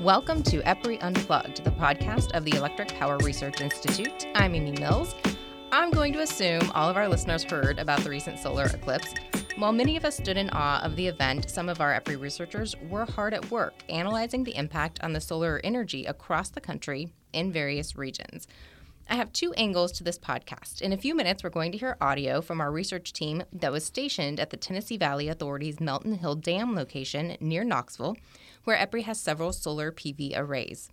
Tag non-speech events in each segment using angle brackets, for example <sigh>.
Welcome to EPRI Unplugged, the podcast of the Electric Power Research Institute. I'm Amy Mills. I'm going to assume all of our listeners heard about the recent solar eclipse. While many of us stood in awe of the event, some of our EPRI researchers were hard at work analyzing the impact on the solar energy across the country in various regions. I have two angles to this podcast. In a few minutes, we're going to hear audio from our research team that was stationed at the Tennessee Valley Authority's Melton Hill Dam location near Knoxville, where EPRI has several solar PV arrays.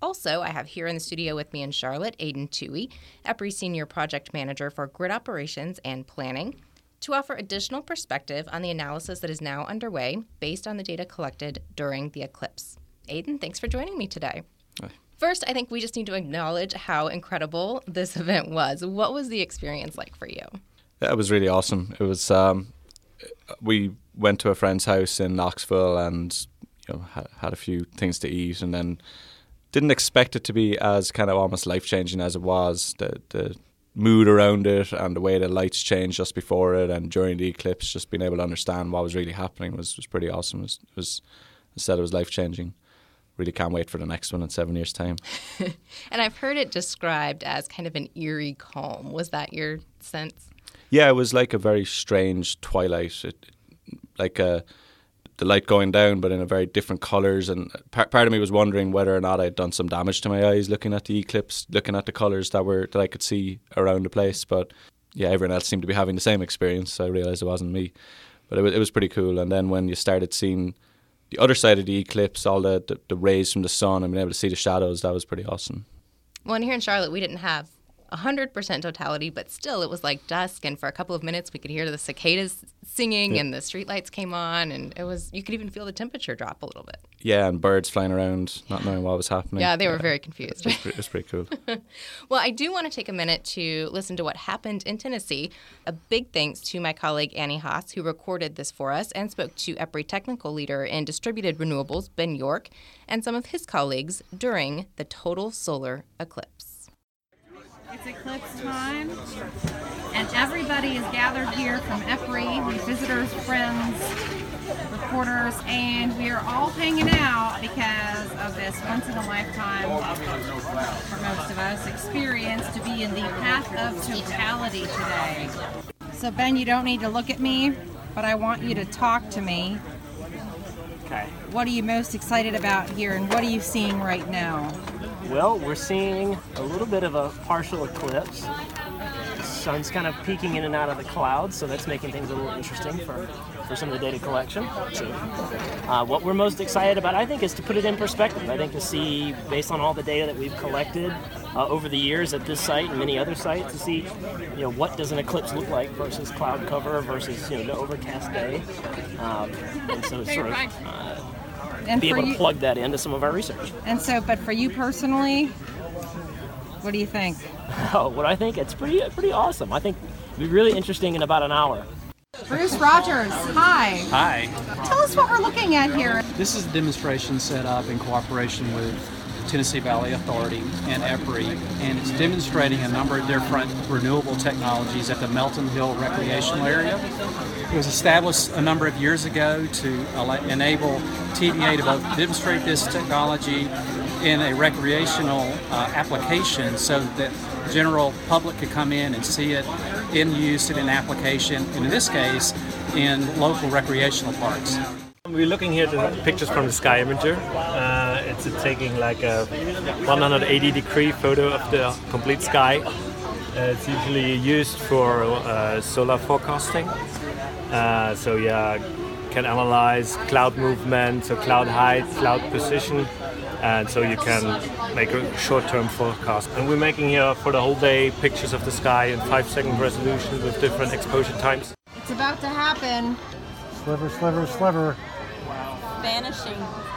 Also, I have here in the studio with me in Charlotte, Aidan Tuohy, EPRI Senior Project Manager for Grid Operations and Planning, to offer additional perspective on the analysis that is now underway based on the data collected during the eclipse. Aidan, thanks for joining me today. Hi. First, I think we just need to acknowledge how incredible this <laughs> event was. What was the experience like for you? Yeah, it was really awesome. It was. Um, we went to a friend's house in Knoxville and you know had, had a few things to eat, and then didn't expect it to be as kind of almost life changing as it was. The the mood around it and the way the lights changed just before it and during the eclipse, just being able to understand what was really happening was was pretty awesome. It was, it was I said it was life changing. Really can't wait for the next one in seven years' time. <laughs> and I've heard it described as kind of an eerie calm. Was that your sense? Yeah, it was like a very strange twilight. It, like a the light going down, but in a very different colours. And part, part of me was wondering whether or not I'd done some damage to my eyes looking at the eclipse, looking at the colours that were that I could see around the place. But yeah, everyone else seemed to be having the same experience. So I realised it wasn't me. But it was, it was pretty cool. And then when you started seeing the other side of the eclipse, all the, the, the rays from the sun, and being able to see the shadows, that was pretty awesome. Well, and here in Charlotte, we didn't have 100% totality, but still it was like dusk. And for a couple of minutes, we could hear the cicadas singing yeah. and the streetlights came on. And it was, you could even feel the temperature drop a little bit. Yeah, and birds flying around, not knowing what was happening. Yeah, they were very confused. it, was pretty, it was pretty cool. <laughs> well, I do want to take a minute to listen to what happened in Tennessee. A big thanks to my colleague Annie Haas, who recorded this for us and spoke to EPRI technical leader in distributed renewables, Ben York, and some of his colleagues during the total solar eclipse. It's eclipse time, and everybody is gathered here from EPRI, visitors, friends, reporters, and we are all hanging out because of this once in a lifetime, for most of us, experience to be in the path of totality today. So, Ben, you don't need to look at me, but I want you to talk to me. Okay. What are you most excited about here, and what are you seeing right now? Well, we're seeing a little bit of a partial eclipse. The sun's kind of peeking in and out of the clouds, so that's making things a little interesting for, for some of the data collection. So, uh, what we're most excited about, I think, is to put it in perspective. I think to see, based on all the data that we've collected uh, over the years at this site and many other sites, to see, you know, what does an eclipse look like versus cloud cover versus, you know, the overcast day. Um, and so, sort of. Uh, and be able you, to plug that into some of our research. And so, but for you personally, what do you think? <laughs> Oh, what I think it's pretty pretty awesome. I think it'll be really interesting in about an hour. Bruce Rogers, hi. Hi. Tell us what we're looking at here. This is a demonstration set up in cooperation with Tennessee Valley Authority and EPRI, and it's demonstrating a number of different renewable technologies at the Melton Hill recreational area. It was established a number of years ago to enable TVA to both demonstrate this technology in a recreational uh, application so that general public could come in and see it in use and in application, and in this case, in local recreational parks. We're looking here at the pictures from the Sky Imager. Uh, it's taking like a 180 degree photo of the complete sky. Uh, it's usually used for uh, solar forecasting. Uh, so yeah, can analyze cloud movement, so cloud height, cloud position, and so you can make a short-term forecast. And we're making here for the whole day pictures of the sky in five-second resolution with different exposure times. It's about to happen. Sliver, sliver, sliver vanishing.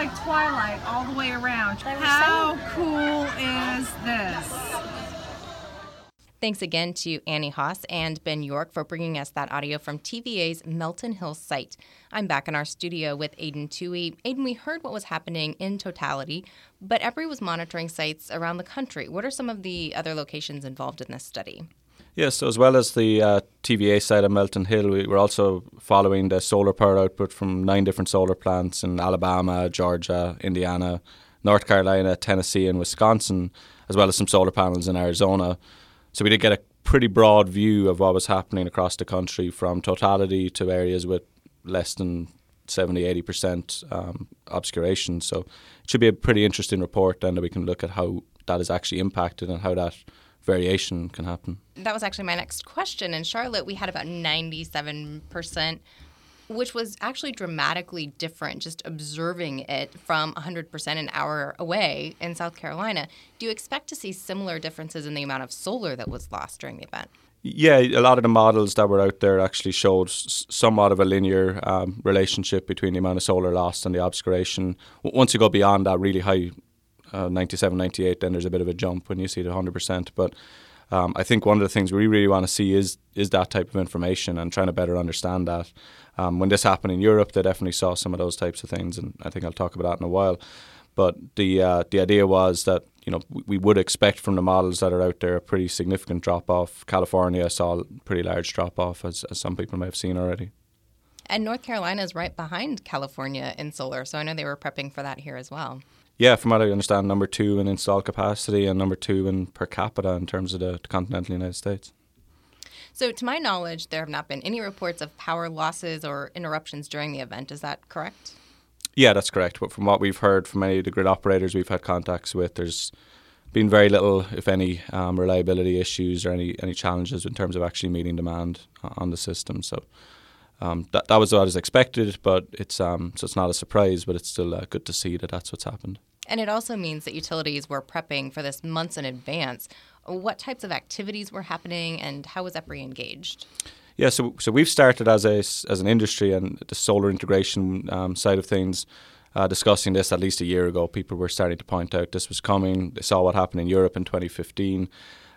Like twilight all the way around. How cool is this? Thanks again to Annie Haas and Ben York for bringing us that audio from TVA's Melton Hill site. I'm back in our studio with Aidan Tuohy. Aidan, we heard what was happening in totality, but EPRI was monitoring sites around the country. What are some of the other locations involved in this study? Yes, so as well as the uh, TVA site of Melton Hill, we were also following the solar power output from nine different solar plants in Alabama, Georgia, Indiana, North Carolina, Tennessee, and Wisconsin, as well as some solar panels in Arizona. So we did get a pretty broad view of what was happening across the country from totality to areas with less than 70 80% um, obscuration. So it should be a pretty interesting report then that we can look at how that is actually impacted and how that variation can happen. That was actually my next question. In Charlotte, we had about 97% which was actually dramatically different just observing it from 100% an hour away in South Carolina. Do you expect to see similar differences in the amount of solar that was lost during the event? Yeah, a lot of the models that were out there actually showed somewhat of a linear um, relationship between the amount of solar lost and the obscuration. Once you go beyond that really high, uh, 97, 98, then there's a bit of a jump when you see the 100%. But um, I think one of the things we really want to see is is that type of information and trying to better understand that. Um, when this happened in Europe, they definitely saw some of those types of things, and I think I'll talk about that in a while. But the uh, the idea was that you know we would expect from the models that are out there a pretty significant drop off. California saw a pretty large drop off, as, as some people may have seen already. And North Carolina is right behind California in solar, so I know they were prepping for that here as well. Yeah, from what I understand, number two in installed capacity and number two in per capita in terms of the, continental United States. So, to my knowledge, there have not been any reports of power losses or interruptions during the event. Is that correct? Yeah, that's correct. But from what we've heard from any of the grid operators we've had contacts with, there's been very little, if any, um, reliability issues or any any challenges in terms of actually meeting demand on the system. So um, that that was what was expected, but it's um, so it's not a surprise, but it's still uh, good to see that that's what's happened. And it also means that utilities were prepping for this months in advance what types of activities were happening and how was EPRI engaged? Yeah, so so we've started as a as an industry and the solar integration um, side of things, uh, discussing this at least a year ago. People were starting to point out this was coming. They saw what happened in Europe in 2015.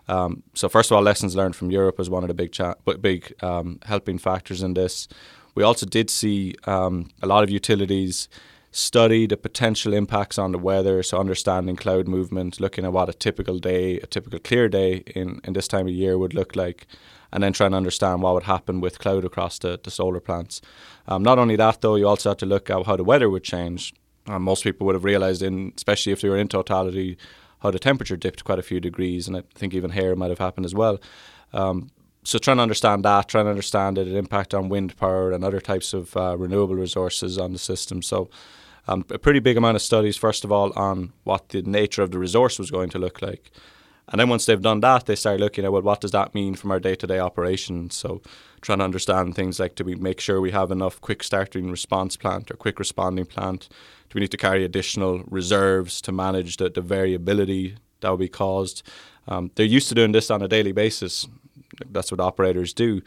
Um, so first of all, lessons learned from Europe was one of the big cha- big um, helping factors in this. We also did see um, a lot of utilities study the potential impacts on the weather, so understanding cloud movement, looking at what a typical day, a typical clear day in, in this time of year would look like, and then trying to understand what would happen with cloud across the, the solar plants. Um, not only that, though, you also have to look at how the weather would change. Um, most people would have realized, in especially if they were in totality, how the temperature dipped quite a few degrees, and I think even here might have happened as well. Um, so trying to understand that, trying to understand it, impact on wind power and other types of uh, renewable resources on the system. So um, a pretty big amount of studies, first of all, on what the nature of the resource was going to look like. And then once they've done that, they start looking at, well, what does that mean from our day to day operations? So trying to understand things like do we make sure we have enough quick starting response plant or quick responding plant? Do we need to carry additional reserves to manage the, the variability that will be caused? Um, they're used to doing this on a daily basis. That's what operators do.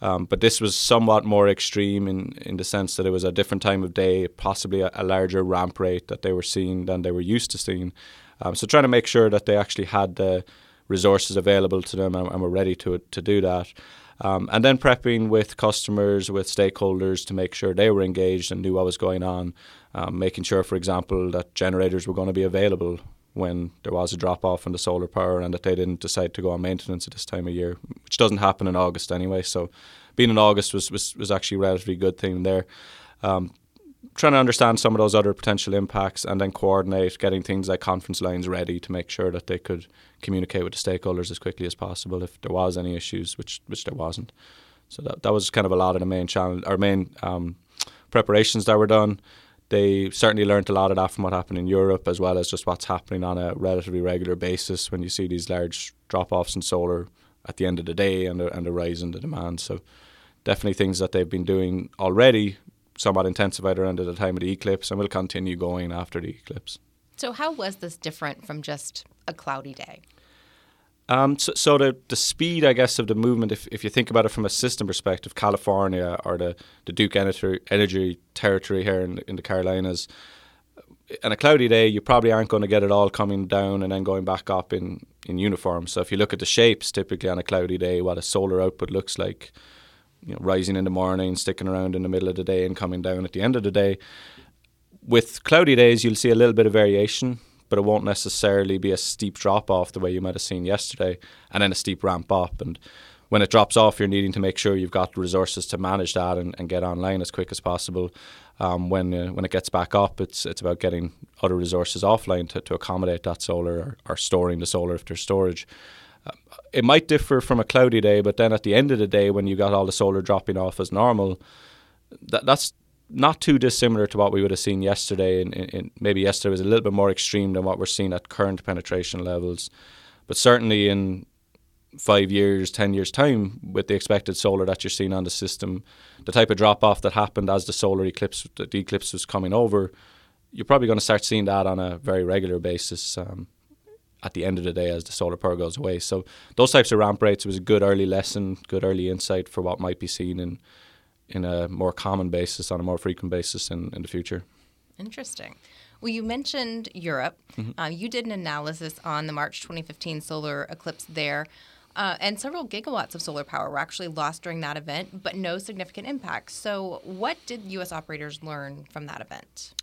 Um, but this was somewhat more extreme in, in the sense that it was a different time of day, possibly a, a larger ramp rate that they were seeing than they were used to seeing. Um, so trying to make sure that they actually had the resources available to them and, and were ready to to do that. Um, and then prepping with customers, with stakeholders to make sure they were engaged and knew what was going on. Um, making sure, for example, that generators were going to be available when there was a drop off in the solar power and that they didn't decide to go on maintenance at this time of year, which doesn't happen in August anyway. So being in August was, was, was actually a relatively good thing there. Um, trying to understand some of those other potential impacts and then coordinate getting things like conference lines ready to make sure that they could communicate with the stakeholders as quickly as possible if there was any issues, which which there wasn't. So that that was kind of a lot of the main channel, our main um, preparations that were done they certainly learned a lot of that from what happened in Europe, as well as just what's happening on a relatively regular basis when you see these large drop offs in solar at the end of the day and a, and a rise in the demand. So, definitely things that they've been doing already, somewhat intensified around at the time of the eclipse, and will continue going after the eclipse. So, how was this different from just a cloudy day? Um, so, so the, the speed, I guess, of the movement, if, if you think about it from a system perspective, California or the, the Duke Energy, Energy territory here in, in the Carolinas, on a cloudy day, you probably aren't going to get it all coming down and then going back up in, in uniform. So if you look at the shapes, typically on a cloudy day, what a solar output looks like, you know, rising in the morning, sticking around in the middle of the day, and coming down at the end of the day. With cloudy days, you'll see a little bit of variation, but it won't necessarily be a steep drop off the way you might have seen yesterday, and then a steep ramp up. And when it drops off, you're needing to make sure you've got resources to manage that and, and get online as quick as possible. Um, when uh, when it gets back up, it's it's about getting other resources offline to, to accommodate that solar or, or storing the solar if there's storage. Uh, it might differ from a cloudy day, but then at the end of the day, when you got all the solar dropping off as normal, that that's not too dissimilar to what we would have seen yesterday. In, maybe yesterday was a little bit more extreme than what we're seeing at current penetration levels, but certainly in five years, ten years time, with the expected solar that you're seeing on the system, the type of drop off that happened as the solar eclipse, the eclipse was coming over, you're probably going to start seeing that on a very regular basis. Um, at the end of the day, as the solar power goes away, so those types of ramp rates was a good early lesson, good early insight for what might be seen in in a more common basis, on a more frequent basis in, in the future. Interesting. Well, you mentioned Europe. Mm-hmm. Uh, you did an analysis on the March 2015 solar eclipse there. Uh, and several gigawatts of solar power were actually lost during that event, but no significant impacts. So, what did U.S. operators learn from that event?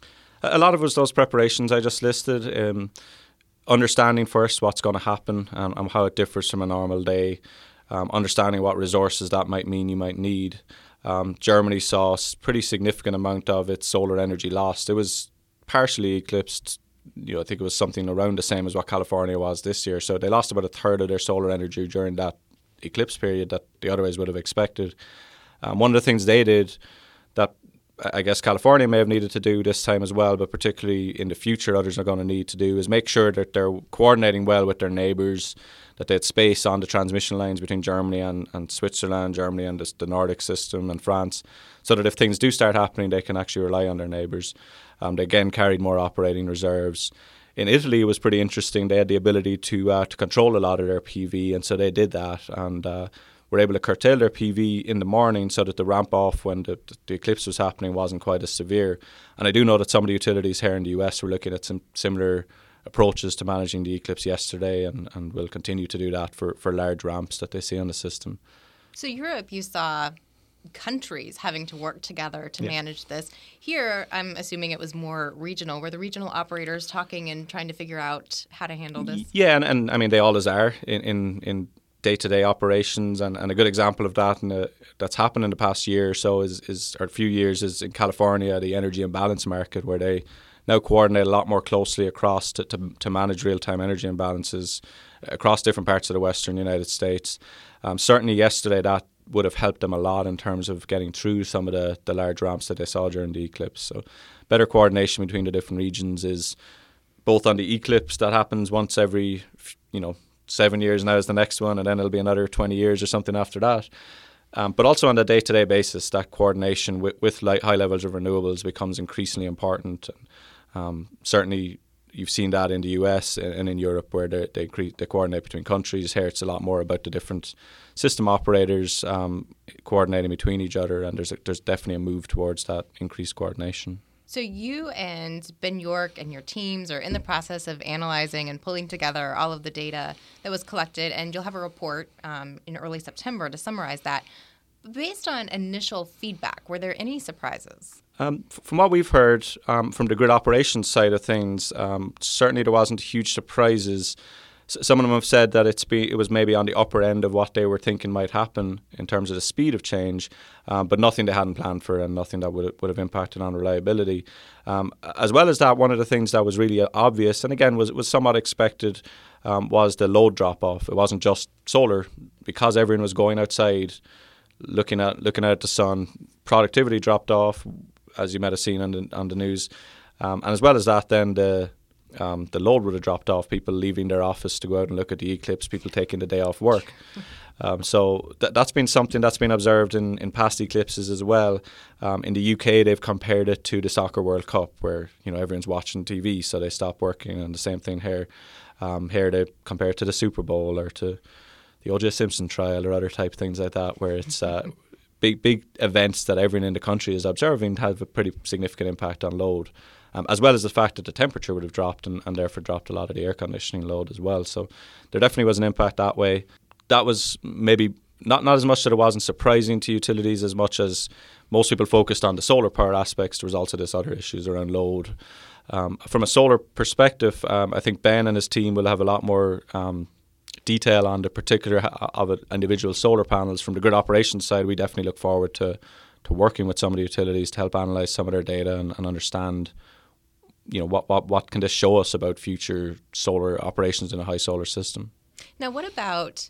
A lot of it was those preparations I just listed. Um, understanding first what's going to happen and, and, how it differs from a normal day. Um, understanding what resources that might mean you might need. Um, Germany saw a pretty significant amount of its solar energy lost. It was partially eclipsed you know, I think it was something around the same as what California was this year. So they lost about a third of their solar energy during that eclipse period that they otherwise would have expected. Um, one of the things they did that I guess California may have needed to do this time as well, but particularly in the future, others are going to need to do is make sure that they're coordinating well with their neighbours, that they had space on the transmission lines between Germany and, and Switzerland, Germany and the, the Nordic system, and France, so that if things do start happening, they can actually rely on their neighbours. Um, they again carried more operating reserves. In Italy, it was pretty interesting. They had the ability to uh, to control a lot of their PV, and so they did that, and uh, were able to curtail their PV in the morning so that the ramp off when the, the eclipse was happening wasn't quite as severe. And I do know that some of the utilities here in the US were looking at some similar approaches to managing the eclipse yesterday, and, and will continue to do that for, for large ramps that they see on the system. So Europe, you saw countries having to work together to yeah. manage this. Here, I'm assuming it was more regional. Were the regional operators talking and trying to figure out how to handle this? Yeah, and, and I mean, they always are in, in, in day-to-day operations and, and a good example of that and that's happened in the past year or so is, is or a few years is in California the energy imbalance market where they now coordinate a lot more closely across to, to, to manage real-time energy imbalances across different parts of the western United States um, certainly yesterday that would have helped them a lot in terms of getting through some of the, the large ramps that they saw during the eclipse. So, better coordination between the different regions is both on the eclipse that happens once every, you know, seven years now is the next one, and then it'll be another 20 years or something after that. Um, but also on a day to day basis, that coordination with, with high levels of renewables becomes increasingly important. Um, certainly, you've seen that in the US and in Europe where they they, they coordinate between countries. Here it's a lot more about the different system operators um, coordinating between each other, and there's a, there's definitely a move towards that increased coordination. So you and Ben York and your teams are in the process of analyzing and pulling together all of the data that was collected, and you'll have a report um, in early September to summarize that. Based on initial feedback, were there any surprises? Um, from what we've heard um, from the grid operations side of things, um, certainly there wasn't huge surprises. Some of them have said that it's be, it was maybe on the upper end of what they were thinking might happen in terms of the speed of change, um, but nothing they hadn't planned for and nothing that would would have impacted on reliability. Um, as well as that, one of the things that was really obvious and again was was somewhat expected um, was the load drop off. It wasn't just solar because everyone was going outside looking at looking at the sun. Productivity dropped off as you might have seen on the on the news. Um, and as well as that, then the um, the load would have dropped off. People leaving their office to go out and look at the eclipse. People taking the day off work. <laughs> Um, so th- that's been something that's been observed in, in past eclipses as well. Um, in the UK, they've compared it to the Soccer World Cup, where you know everyone's watching TV, so they stop working. And the same thing here. Um, here they compare it to the Super Bowl or to the O.J. Simpson trial or other type things like that, where it's uh, big big events that everyone in the country is observing have a pretty significant impact on load. Um, as well as the fact that the temperature would have dropped and, and therefore dropped a lot of the air conditioning load as well. So there definitely was an impact that way. That was maybe not not as much that it wasn't surprising to utilities as much as most people focused on the solar power aspects, the results of this other issues around load. Um, from a solar perspective, um, I think Ben and his team will have a lot more um, detail on the particular of individual solar panels. From the grid operations side, we definitely look forward to to working with some of the utilities to help analyze some of their data and, and understand you know what, what what can this show us about future solar operations in a high solar system now what about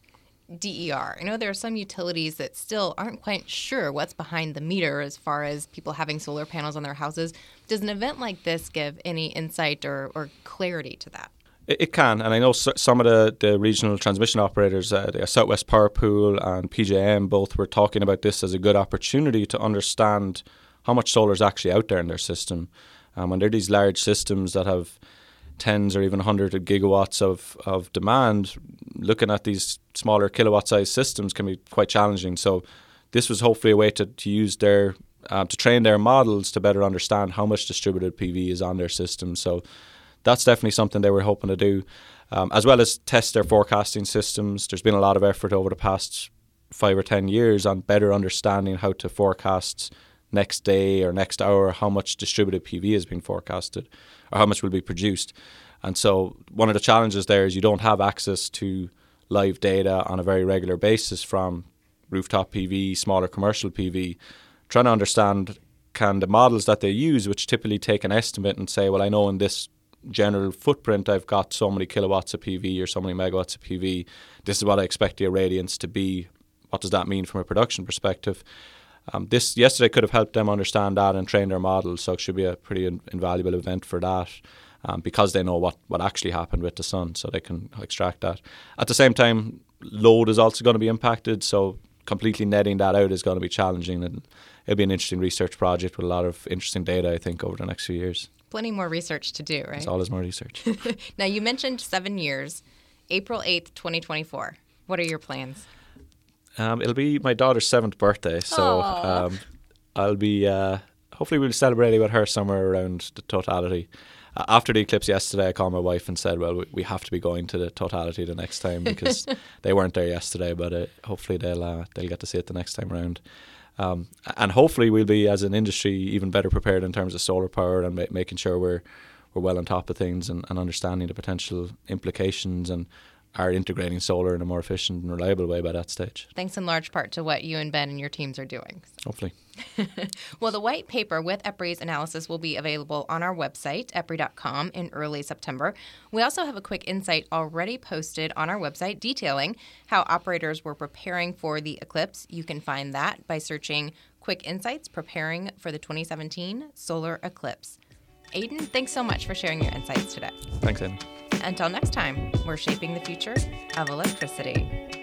DER. I know there are some utilities that still aren't quite sure what's behind the meter as far as people having solar panels on their houses. Does an event like this give any insight or, or clarity to that? It, it can, and I know some of the, the regional transmission operators, uh, the Southwest Power Pool and PJM, both were talking about this as a good opportunity to understand how much solar is actually out there in their system um, and they're these large systems that have tens or even hundreds of gigawatts of, of demand, looking at these smaller kilowatt size systems can be quite challenging. So this was hopefully a way to, to use their uh, to train their models to better understand how much distributed PV is on their system. So that's definitely something they were hoping to do, um, as well as test their forecasting systems. There's been a lot of effort over the past five or ten years on better understanding how to forecast next day or next hour how much distributed PV is being forecasted or how much will be produced. And so one of the challenges there is you don't have access to live data on a very regular basis from rooftop PV, smaller commercial PV, trying to understand can the models that they use, which typically take an estimate and say, well, I know in this general footprint I've got so many kilowatts of PV or so many megawatts of PV, this is what I expect the irradiance to be. What does that mean from a production perspective? Um, this yesterday could have helped them understand that and train their models, so it should be a pretty in, invaluable event for that. Um, because they know what, what actually happened with the sun, so they can extract that. At the same time, load is also going to be impacted, so completely netting that out is going to be challenging, and it'll be an interesting research project with a lot of interesting data, I think, over the next few years. Plenty more research to do, right? It's always more research. <laughs> now, you mentioned seven years, April 8th, 2024. What are your plans? Um, it'll be my daughter's seventh birthday, so um, I'll be. Uh, hopefully, we'll be celebrating with her somewhere around the totality. Uh, after the eclipse yesterday, I called my wife and said, "Well, we, we have to be going to the totality the next time because <laughs> they weren't there yesterday, but uh, hopefully they'll uh, they'll get to see it the next time around." Um, and hopefully, we'll be as an industry even better prepared in terms of solar power and ma- making sure we're we're well on top of things and, and understanding the potential implications and are integrating solar in a more efficient and reliable way by that stage. Thanks in large part to what you and Ben and your teams are doing. Hopefully. <laughs> well, the white paper with EPRI's analysis will be available on our website, EPRI.com, in early September. We also have a quick insight already posted on our website detailing how operators were preparing for the eclipse. You can find that by searching Quick Insights Preparing for the 2017 Solar Eclipse. Aidan, thanks so much for sharing your insights today. Thanks, Aidan. Until next time, we're shaping the future of electricity.